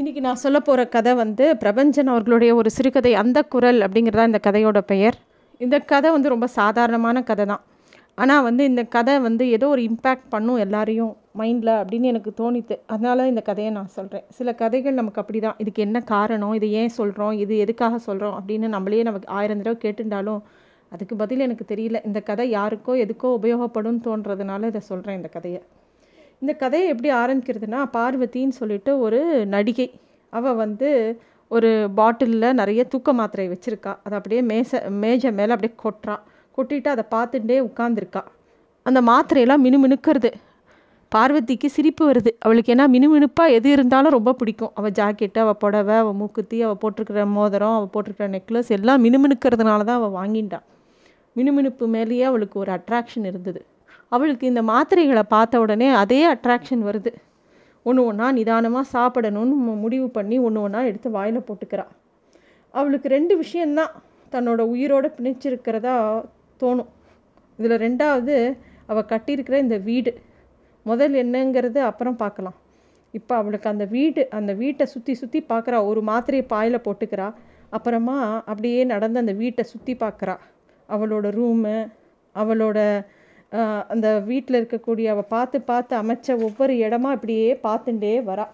இன்றைக்கி நான் சொல்ல போகிற கதை வந்து பிரபஞ்சன் அவர்களுடைய ஒரு சிறுகதை அந்த குரல் அப்படிங்கிறதா இந்த கதையோட பெயர். இந்த கதை வந்து ரொம்ப சாதாரணமான கதை தான். ஆனால் வந்து இந்த கதை வந்து ஏதோ ஒரு இம்பேக்ட் பண்ணும் எல்லாரையும் மைண்டில் அப்படின்னு எனக்கு தோணித்து. அதனால இந்த கதையை நான் சொல்கிறேன் சில கதைகள் நமக்கு அப்படி தான் இதுக்கு என்ன காரணம்? இது ஏன் சொல்கிறோம் இது எதுக்காக சொல்கிறோம் அப்படின்னு நம்மளே நமக்கு ஆயிரம் தடவை கேட்டுட்டாலும் அதுக்கு பதில் எனக்கு தெரியல. இந்த கதை யாருக்கோ எதுக்கோ உபயோகப்படும் தோன்றதுனால இதை சொல்கிறேன் இந்த கதையை. இந்த கதையை எப்படி ஆரம்பிக்கிறதுனா பார்வதின்னு சொல்லிட்டு ஒரு நடிகை. அவள் வந்து ஒரு பாட்டிலில் நிறைய தூக்க மாத்திரை வச்சுருக்கா. அதை அப்படியே மேச மேஜை மேலே அப்படியே கொட்டுறான் கொட்டிட்டு அதை பார்த்துட்டே உட்காந்துருக்கா அந்த மாத்திரையெல்லாம் மினுமினுக்கிறது. பார்வதிக்கு சிரிப்பு வருது. அவளுக்கு ஏன்னா மினுமினுப்பாக எது இருந்தாலும் ரொம்ப பிடிக்கும். அவள் ஜாக்கெட்டு அவள் புடவை அவள் மூக்குத்தி அவள் போட்டிருக்கிற மோதிரம் அவள் போட்டிருக்கிற நெக்லஸ் எல்லாம் மினுமினுக்கிறதுனால தான் அவள் வாங்கிட்டான் மினுமினுப்பு மேலேயே அவளுக்கு ஒரு அட்ராக்ஷன் இருந்தது. அவளுக்கு இந்த மாத்திரைகளை பார்த்த உடனே அதே அட்ராக்ஷன் வருது. ஒன்று ஒன்றா நிதானமாக சாப்பிடணும்னு முடிவு பண்ணி ஒன்று ஒன்றா எடுத்து வாயில் போட்டுக்கிறா. அவளுக்கு ரெண்டு விஷயந்தான் தன்னோட உயிரோடு பிணைச்சிருக்கிறதா தோணும். இதில் ரெண்டாவது அவள் கட்டியிருக்கிற இந்த வீடு. முதல் என்னங்கிறது அப்புறம் பார்க்கலாம். இப்போ அவளுக்கு அந்த வீடு அந்த வீட்டை சுற்றி சுற்றி பார்க்குறா. ஒரு மாத்திரையை பாயில் போட்டுக்கிறா. அப்புறமா அப்படியே நடந்து அந்த வீட்டை சுற்றி பார்க்குறா. அவளோட ரூமு அவளோட அந்த வீட்டில் இருக்கக்கூடிய அவள் பார்த்து பார்த்து அமைச்ச ஒவ்வொரு இடமா இப்படியே பார்த்துட்டே வரா.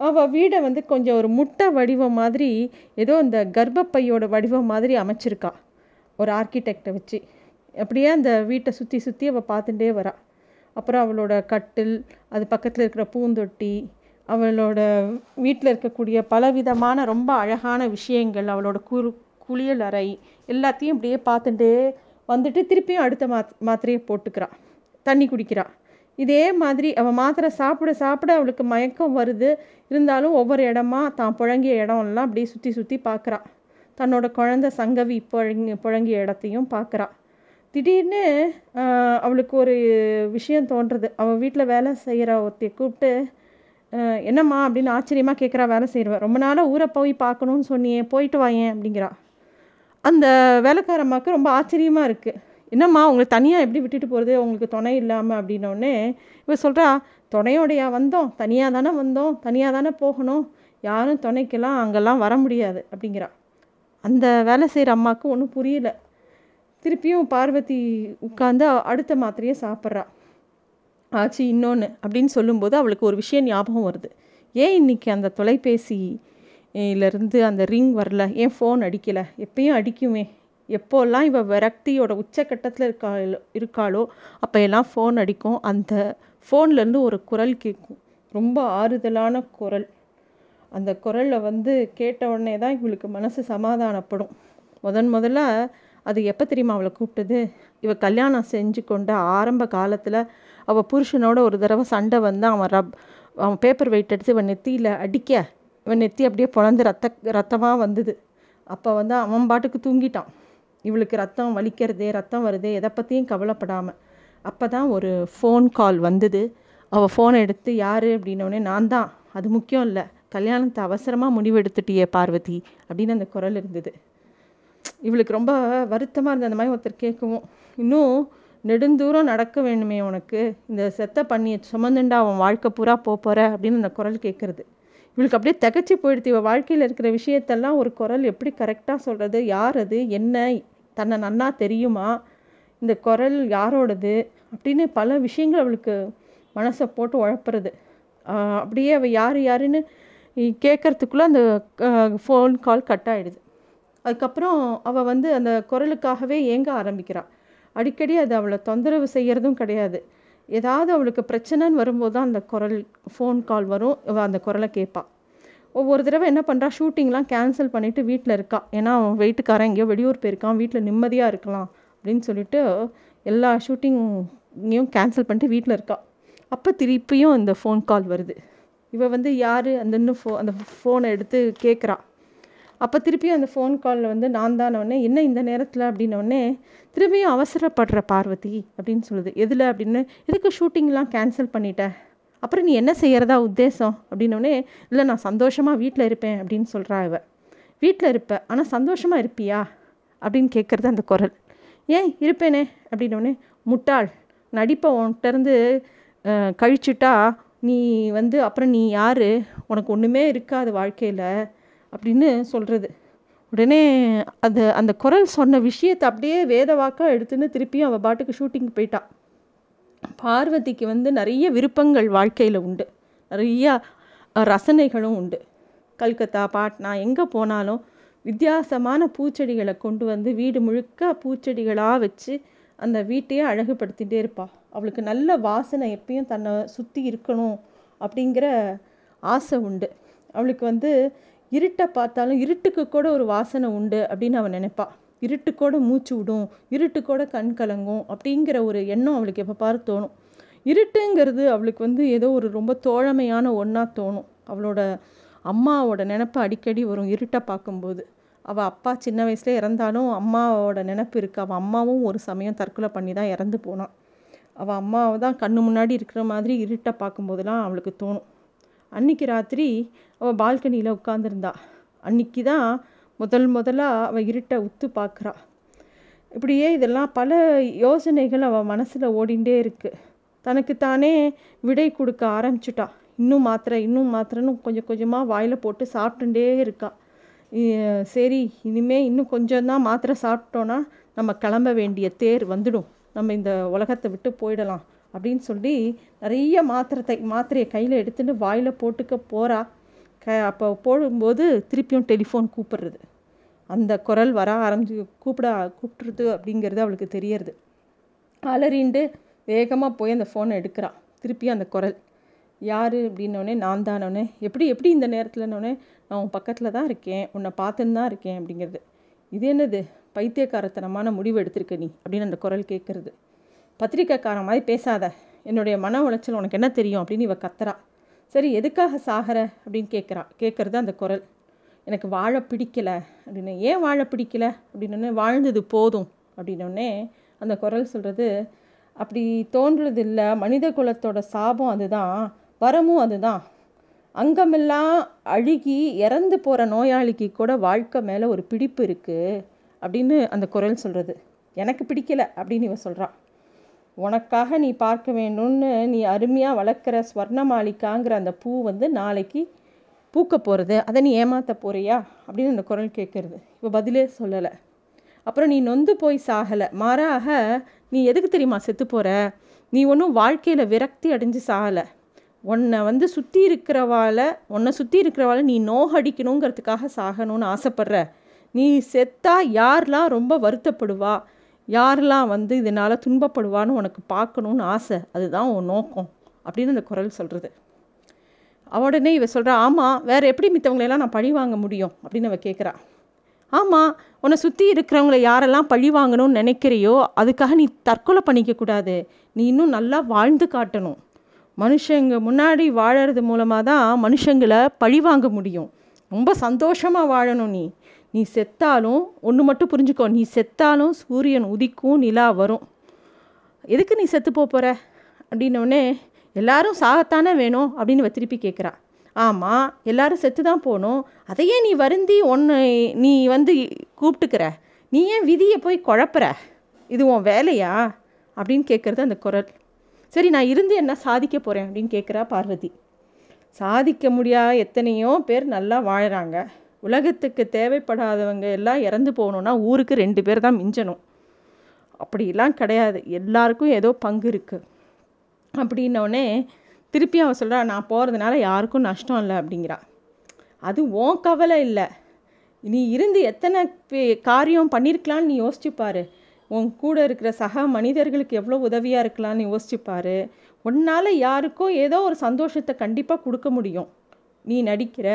அவள் வீடை வந்து கொஞ்சம் ஒரு முட்டை வடிவம் மாதிரி ஏதோ இந்த கர்ப்பப்பையோட வடிவம் மாதிரி அமைச்சிருக்கா. ஒரு ஆர்கிடெக்டை வச்சு. அப்படியே அந்த வீட்டை சுற்றி சுற்றி அவள் பார்த்துட்டே வரா. அப்புறம் அவளோட கட்டில் அது பக்கத்தில் இருக்கிற பூந்தொட்டி அவளோட வீட்டில் இருக்கக்கூடிய பலவிதமான ரொம்ப அழகான விஷயங்கள் அவளோட குறு குளியல் அறை எல்லாத்தையும் அப்படியே பார்த்துட்டே வந்துட்டு திருப்பியும் அடுத்த மாத் மாத்திரையை போட்டுக்கிறா. தண்ணி குடிக்கிறா. இதே மாதிரி அவள் மாத்திரை சாப்பிட சாப்பிட அவளுக்கு மயக்கம் வருது. இருந்தாலும் ஒவ்வொரு இடமா தான் புழங்கிய இடம்லாம் அப்படியே சுற்றி சுற்றி பார்க்குறா. தன்னோட குழந்த சங்கவி புழங்கி புழங்கிய இடத்தையும் பார்க்குறா. திடீர்னு அவளுக்கு ஒரு விஷயம் தோன்றுறது அவள் வீட்டில் வேலை செய்கிற ஒருத்தைய கூப்பிட்டு என்னம்மா? அப்படின்னு ஆச்சரியமாக கேட்குறா வேலை செய்கிறவ ரொம்ப நாளாக ஊரை போய் பார்க்கணுன்னு சொன்னியே போயிட்டு வாயேன் அப்படிங்கிறா. அந்த வேலைக்காரம்மாவுக்கு ரொம்ப ஆச்சரியமாக இருக்குது என்னம்மா உங்களை தனியாக எப்படி விட்டுட்டு போகிறது உங்களுக்கு துணை இல்லாமல் அப்படின்னோடனே இவ சொல்கிறா துணையோடையா வந்தோம். தனியாக தானே வந்தோம். தனியாக தானே போகணும். யாரும் துணைக்கெல்லாம் அங்கெல்லாம் வர முடியாது அப்படிங்கிறா. அந்த வேலை செய்கிற அம்மாவுக்கு ஒன்றும் புரியல. திருப்பியும் பார்வதி உட்காந்து அடுத்த மாத்திரையை சாப்பிட்றா. ஆச்சு இன்னொன்று அப்படின்னு சொல்லும்போது அவளுக்கு ஒரு விஷயம் ஞாபகம் வருது. ஏன் இன்றைக்கி அந்த தொலைபேசி இருந்து அந்த ரிங் வரல. ஏன் ஃபோன் அடிக்கலை? எப்பயும் அடிக்குமே. எப்போல்லாம் இவள் விரக்தியோட உச்சக்கட்டத்தில் இருக்கா இருக்காளோ அப்போ எல்லாம் ஃபோன் அடிக்கும். அந்த ஃபோன்லேருந்து ஒரு குரல் கேட்கும். ரொம்ப ஆறுதலான குரல். அந்த குரலில் வந்து கேட்ட உடனே தான் இவளுக்கு மனசு சமாதானப்படும். முதன் முதல்ல அது எப்போ தெரியுமா அவளை கூப்பிட்டது? இவள் கல்யாணம் செஞ்சு கொண்ட ஆரம்ப காலத்தில் அவள் புருஷனோட ஒரு தடவை சண்டை வந்து அவன் ரப் அவன் பேப்பர் வெயிட் எடுத்து இவன் நெத்தியில் அடிக்க. இவன் நெத்தி அப்படியே பிறந்து ரத்த ரத்தமாக வந்தது. அப்போ வந்து அவன் பாட்டுக்கு தூங்கிட்டான். இவளுக்கு ரத்தம் வலிக்கிறதே ரத்தம் வருதே எதை பற்றியும் கவலைப்படாமல் அப்போ தான் ஒரு ஃபோன் கால் வந்தது. அவள் ஃபோனை எடுத்து யார்? அப்படின்னோடனே நான் தான். அது முக்கியம் இல்லை. கல்யாணத்தை அவசரமாக முடிவெடுத்துட்டியே பார்வதி. அப்படின்னு அந்த குரல் இருந்தது. இவளுக்கு ரொம்ப வருத்தமாக இருந்தது. அந்த மாதிரி ஒருத்தர் கேட்கவும் இன்னும் நெடுந்தூரம் நடக்க வேணுமே உனக்கு. இந்த செத்த பண்ணியை சுமந்துண்டா அவன் வாழ்க்கை பூரா போகிற அப்படின்னு அந்த குரல் கேட்குறது. இவளுக்கு அப்படியே தகச்சு போயிடுது இவள் வாழ்க்கையில் இருக்கிற விஷயத்தெல்லாம் ஒரு குரல் எப்படி கரெக்டாக சொல்கிறது யார் அது? என்ன? தன்னை நன்னா தெரியுமா? இந்த குரல் யாரோடது? அப்படின்னு பல விஷயங்கள் அவளுக்கு மனசை போட்டு உழப்புறது. அப்படியே அவள் யார் யாருன்னு கேட்குறதுக்குள்ளே அந்த ஃபோன் கால் கட் ஆகிடுது அதுக்கப்புறம் அவள் வந்து அந்த குரலுக்காகவே ஏங்க ஆரம்பிக்கிறாள் அடிக்கடி அது அவளை தொந்தரவு செய்கிறதும் கிடையாது. ஏதாவது அவளுக்கு பிரச்சனைன்னு வரும்போது தான் அந்த குரல் ஃபோன் கால் வரும். அந்த குரலை கேட்பாள் ஒவ்வொரு தடவை என்ன பண்ணுறா ஷூட்டிங்லாம் கேன்சல் பண்ணிவிட்டு வீட்டில் இருக்கா. ஏன்னா அவன் வெயிட்டுக்காரன் எங்கேயோ வெளியூர் போயிருக்கான். வீட்டில் நிம்மதியாக இருக்கலாம் அப்படின்னு சொல்லிட்டு எல்லா ஷூட்டிங்கையும் கேன்சல் பண்ணிட்டு வீட்டில் இருக்கா. அப்போ திருப்பியும் அந்த ஃபோன் கால் வருது. இவள் வந்து யார்? அந்த இன்னும் ஃபோ அந்த ஃபோனை எடுத்து கேட்குறா. அப்போ திருப்பியும் அந்த ஃபோன் காலில் வந்து நான் தானே என்ன இந்த நேரத்தில்? அப்படின்னோடனே திரும்பியும் அவசரப்படுற பார்வதி அப்படின்னு சொல்லுது. எதில்? அப்படின்னு எதுக்கு ஷூட்டிங்லாம் கேன்சல் பண்ணிட்டேன் அப்புறம் நீ என்ன செய்கிறதா உத்தேசம்? அப்படின்னோடனே இல்லை நான் சந்தோஷமாக வீட்டில் இருப்பேன் அப்படின்னு சொல்கிறா இவ. வீட்டில் இருப்பேன் ஆனால் சந்தோஷமாக இருப்பியா? அப்படின்னு கேட்குறது அந்த குரல். ஏன் இருப்பேனே அப்படின்னோடனே முட்டாள் நடிப்பை உன்கிட்டருந்து கழிச்சுட்டா நீ வந்து அப்புறம் நீ யார்? உனக்கு ஒன்றுமே இருக்காது வாழ்க்கையில். அப்படின்னு சொல்கிறது உடனே அது அந்த குரல் சொன்ன விஷயத்தை அப்படியே வேதவாக்காக எடுத்துன்னு திருப்பியும் அவள் பாட்டுக்கு ஷூட்டிங் போயிட்டான் பார்வதிக்கு வந்து நிறைய விருப்பங்கள் வாழ்க்கையில் உண்டு. நிறையா ரசனைகளும் உண்டு. கல்கத்தா பாட்னா எங்கே போனாலும் வித்தியாசமான பூச்செடிகளை கொண்டு வந்து வீடு முழுக்க பூச்செடிகளாக வச்சு அந்த வீட்டையே அழகுபடுத்திகிட்டே இருப்பாள் அவளுக்கு நல்ல வாசனை எப்பயும் தன்னை சுற்றி இருக்கணும் அப்படிங்கிற ஆசை உண்டு. அவளுக்கு வந்து இருட்டை பார்த்தாலும் இருட்டுக்கு கூட ஒரு வாசனை உண்டு அப்படின்னு அவன் நினைப்பாள் இருட்டுக்கூட மூச்சு விடும் இருட்டுக்கூட கண் கலங்கும் அப்படிங்கிற ஒரு எண்ணம் அவளுக்கு எப்போ பாரு தோணும். இருட்டுங்கிறது அவளுக்கு வந்து ஏதோ ஒரு ரொம்ப தோழமையான ஒன்றா தோணும். அவளோட அம்மாவோட நினப்பு அடிக்கடி வரும் இருட்டை பார்க்கும்போது. அவள் அப்பா சின்ன வயசுல இறந்தாலும் அம்மாவோட நினப்பு இருக்குது அவள் அம்மாவும் ஒரு சமயம் தற்கொலை பண்ணி தான் இறந்து போனான். அவள் அம்மாவை தான் கண்ணு முன்னாடி இருக்கிற மாதிரி இருட்டை பார்க்கும்போதெல்லாம் அவளுக்கு தோணும். அன்றைக்கி ராத்திரி அவள் பால்கனியில் உட்காந்துருந்தா அன்றைக்கி தான் முதல் முதலாக அவள் இருட்டை உத்து பார்க்குறா இப்படியே இதெல்லாம் பல யோசனைகள் அவள் மனசில் ஓடிண்டே இருக்குது தனக்கு தானே விடை கொடுக்க ஆரம்பிச்சிட்டா. இன்னும் மாத்திரை இன்னும் மாத்திரைன்னு கொஞ்சம் கொஞ்சமாக வாயில் போட்டு சாப்பிட்டுட்டே இருக்கா. சரி இனிமே இன்னும் கொஞ்சம் தான் மாத்திரை சாப்பிட்டோன்னா நம்ம கிளம்ப வேண்டிய தேர் வந்துடும். நம்ம இந்த உலகத்தை விட்டு போயிடலாம். அப்படின்னு சொல்லி நிறைய மாத்திரத்தை மாத்திரையை கையில் எடுத்துட்டு வாயில் போட்டுக்க போகிறா க அப்போ போடும்போது திருப்பியும் டெலிஃபோன் கூப்பிடுறது. அந்த குரல் வர ஆரம்பிச்சு கூப்பிட கூப்பிட்றது அப்படிங்கிறது அவளுக்கு தெரியறது. அலறிண்டு வேகமாக போய் அந்த ஃபோனை எடுக்கிறான் திருப்பி அந்த குரல். யார்? அப்படின்னோடனே நான் தானோடனே எப்படி எப்படி இந்த நேரத்தில்னோடனே நான் உன் பக்கத்தில் தான் இருக்கேன். உன்னை பார்த்துன்னு தான் இருக்கேன் அப்படிங்கிறது. இது என்னது? பைத்தியக்காரத்தனமான முடிவு எடுத்திருக்க நீ? அப்படின்னு அந்த குரல் கேட்குறது பத்திரிக்கைக்காரன் மாதிரி பேசாத. என்னுடைய மன உளைச்சல் உனக்கு என்ன தெரியும் அப்படின்னு இவ கத்துறா. சரி எதுக்காக சாகிற? அப்படின்னு கேட்குறா கேட்குறது அந்த குரல். எனக்கு வாழ பிடிக்கலை. அப்படின்னு ஏன் வாழ பிடிக்கல? அப்படின்னோடனே வாழ்ந்தது போதும். அப்படின்னோடனே அந்த குரல் சொல்கிறது அப்படி தோன்றுறது இல்லை மனித குலத்தோட சாபம் அதுதான். வரமும் அதுதான். அங்கமெல்லாம் அழுகி இறந்து போகிற நோயாளிக்கு கூட வாழ்க்கை மேலே ஒரு பிடிப்பு இருக்குது அப்படின்னு அந்த குரல் சொல்கிறது எனக்கு பிடிக்கலை. அப்படின்னு இவன் சொல்கிறான் உனக்காக நீ பார்க்க வேணும்னு நீ அருமையாக வளர்க்குற ஸ்வர்ணமாலிக்காங்கிற அந்த பூ வந்து நாளைக்கு பூக்க போகிறது அதை நீ ஏமாற்ற போறியா? அப்படின்னு அந்த குரல் கேட்குறது. இப்போ பதிலே சொல்லலை. அப்புறம் நீ நொந்து போய் சாகலை. மாறாக நீ எதுக்கு தெரியுமா செத்து போகிற நீ ஒன்றும் வாழ்க்கையில் விரக்தி அடைஞ்சு சாகலை. உன்னை வந்து சுற்றி இருக்கிறவால உன்னை சுற்றி இருக்கிறவாளை நீ நோகடிக்கணுங்கிறதுக்காக சாகணும்னு ஆசைப்பட்ற. நீ செத்தா யாரெலாம் ரொம்ப வருத்தப்படுவா? யாரெல்லாம் வந்து இதனால் துன்பப்படுவான்னு உனக்கு பார்க்கணுன்னு ஆசை அதுதான் உன் நோக்கம் அப்படின்னு அந்த குரல் சொல்கிறது உடனே இவ சொல்கிறா ஆமாம் வேறு எப்படி மித்தவங்களெல்லாம் நான் பழி வாங்க முடியும்? அப்படின்னு அவள் கேட்குறா ஆமாம் உன்னை சுற்றி இருக்கிறவங்கள யாரெல்லாம் பழி வாங்கணும்னு நினைக்கிறியோ அதுக்காக நீ தற்கொலை பண்ணிக்கக்கூடாது நீ இன்னும் நல்லா வாழ்ந்து காட்டணும். மனுஷங்க முன்னாடி வாழறது மூலமாக தான் மனுஷங்களை பழி வாங்க முடியும். ரொம்ப சந்தோஷமாக வாழணும் நீ. நீ செத்தாலும் ஒன்று மட்டும் புரிஞ்சுக்கோ நீ செத்தாலும் சூரியன் உதிக்கும் நிலா வரும். எதுக்கு நீ செத்து போகிற அப்படின்னோடனே எல்லாரும் சாகத்தானே வேணும் அப்படின்னு திருப்பி கேட்குறா ஆமாம் எல்லாரும் செத்து தான் போகணும் அதையே நீ வருந்தி ஒன்று நீ வந்து கூப்பிட்டுக்கிற. நீ ஏன் விதியை போய் குழப்புற? இது உன் வேலையா? அப்படின்னு கேட்குறது அந்த குரல். சரி நான் இருந்து என்ன சாதிக்க போகிறேன் அப்படின்னு கேட்குறா பார்வதி. சாதிக்க முடியாத எத்தனையோ பேர் நல்லா வாழ்கிறாங்க உலகத்துக்கு தேவைப்படாதவங்க எல்லாம் இறந்து போகணுன்னா ஊருக்கு ரெண்டு பேர் தான் மிஞ்சணும். அப்படிலாம் கிடையாது. எல்லாருக்கும் ஏதோ பங்கு இருக்குது அப்படின்னோடனே திருப்பி அவன் சொல்கிறா நான் போகிறதுனால யாருக்கும் நஷ்டம் இல்லை அப்படிங்கிறா. அது ஓன் கவலை இல்லை. நீ இருந்து எத்தனை காரியம் பண்ணியிருக்கலான்னு நீ யோசிச்சுப்பார் உன் கூட இருக்கிற சக மனிதர்களுக்கு எவ்வளோ உதவியாக இருக்கலாம்னு யோசிச்சுப்பார் உன்னால் யாருக்கும் ஏதோ ஒரு சந்தோஷத்தை கண்டிப்பாக கொடுக்க முடியும். நீ நடிக்கிற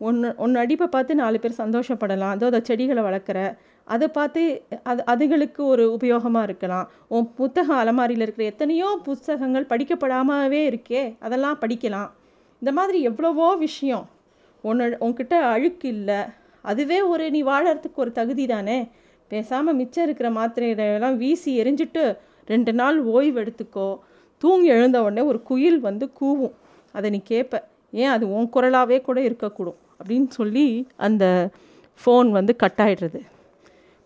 ஒன்று ஒன்று அடிப்பை பார்த்து நாலு பேர் சந்தோஷப்படலாம். அதோ அதை செடிகளை வளர்க்குற அதை பார்த்து அது அதுகளுக்கு ஒரு உபயோகமாக இருக்கலாம். உன் புத்தகம் அலமாரியில் இருக்கிற எத்தனையோ புத்தகங்கள் படிக்கப்படாமவே இருக்கே அதெல்லாம் படிக்கலாம். இந்த மாதிரி எவ்வளவோ விஷயம். உன்ன உன்கிட்ட அழுக்கு இல்லை. அதுவே ஒரு நீ வாழறதுக்கு ஒரு தகுதி தானே. பேசாமல் மிச்சம் இருக்கிற மாத்திரையெல்லாம் வீசி எரிஞ்சிட்டு ரெண்டு நாள் ஓய்வு எடுத்துக்கோ. தூங்கி எழுந்த உடனே ஒரு குயில் வந்து கூவும். அதை நீ கேட்ப ஏன்? அது உன் குரலாகவே கூட இருக்கக்கூடும். அப்படின்னு சொல்லி அந்த ஃபோன் வந்து கட் ஆகிடுறது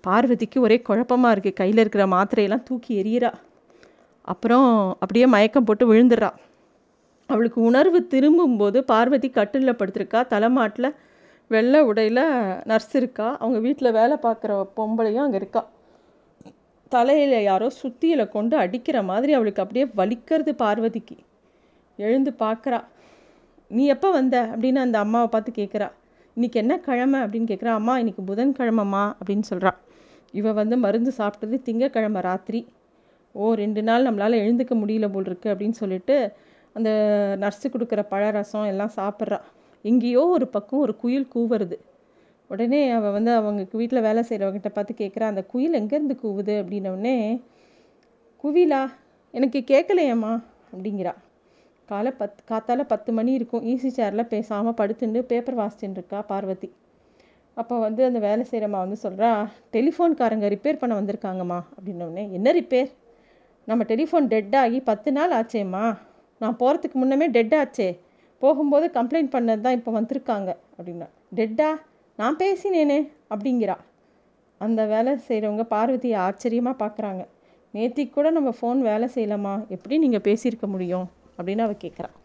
பார்வதிக்கு ஒரே குழப்பமாக இருக்குது கையில் இருக்கிற மாத்திரையெல்லாம் தூக்கி எறிகிறா அப்புறம் அப்படியே மயக்கம் போட்டு விழுந்துடுறா அவளுக்கு உணர்வு திரும்பும்போது பார்வதி கட்டிலில் படுத்திருக்கா. தலைமாட்டில் வெள்ளை உடையில் நர்ஸ் இருக்கா. அவங்க வீட்டில் வேலை பார்க்குற பொம்பளையும் அங்கே இருக்கா. தலையில் யாரோ சுத்தியில் கொண்டு அடிக்கிற மாதிரி அவளுக்கு அப்படியே வலிக்கிறது பார்வதிக்கு. எழுந்து பார்க்குறா. நீ எப்போ வந்த? அப்படின்னு அந்த அம்மாவை பார்த்து கேட்குறா இன்றைக்கி என்ன கிழமை அப்படின்னு கேட்குறா அம்மா இன்றைக்கி புதன்கிழமம்மா அப்படின்னு சொல்கிறா இவ வந்து மருந்து சாப்பிட்டது திங்கக்கிழமை ராத்திரி. ஓ ரெண்டு நாள் நம்மளால் எழுந்துக்க முடியல போல் இருக்குது அப்படின்னு சொல்லிட்டு அந்த நர்ஸு கொடுக்குற பழரசம் எல்லாம் சாப்பிட்றா. எங்கேயோ ஒரு பக்கம் ஒரு குயில் கூவுறது. உடனே அவள் வந்து அவங்க வீட்டில் வேலை செய்கிறவங்கிட்ட பார்த்து கேட்குறா அந்த குயில் எங்கேருந்து கூவுது? அப்படின்னோடனே குவிலா எனக்கு கேட்கலையம்மா அப்படிங்கிறா. காலை பத் காத்தால் பத்து மணி இருக்கும். ஈஸி சேரில் பேசாமல் படுத்துட்டு பேப்பர் வாசிச்சுட்டு இருக்கா பார்வதி. அப்போ வந்து அந்த வேலை செய்கிறம்மா வந்து சொல்கிறா டெலிஃபோன்காரங்க ரிப்பேர் பண்ண வந்திருக்காங்கம்மா. அப்படின்னோடனே என்ன ரிப்பேர் நம்ம டெலிஃபோன் டெட் ஆகி பத்து நாள் ஆச்சேம்மா. நான் போகிறதுக்கு முன்னமே டெட் ஆச்சே. போகும்போது கம்ப்ளைண்ட் பண்ணது தான் இப்போ வந்திருக்காங்க. அப்படின்னா டெட்டா நான் பேசினேனே. அப்படிங்கிறா. அந்த வேலை செய்கிறவங்க பார்வதியை ஆச்சரியமாக பார்க்குறாங்க நேத்திக்கு கூட நம்ம ஃபோன் வேலை செய்யலாமா எப்படி நீங்கள் பேசியிருக்க முடியும்? அப்படின்னு அவள் கேட்குறான்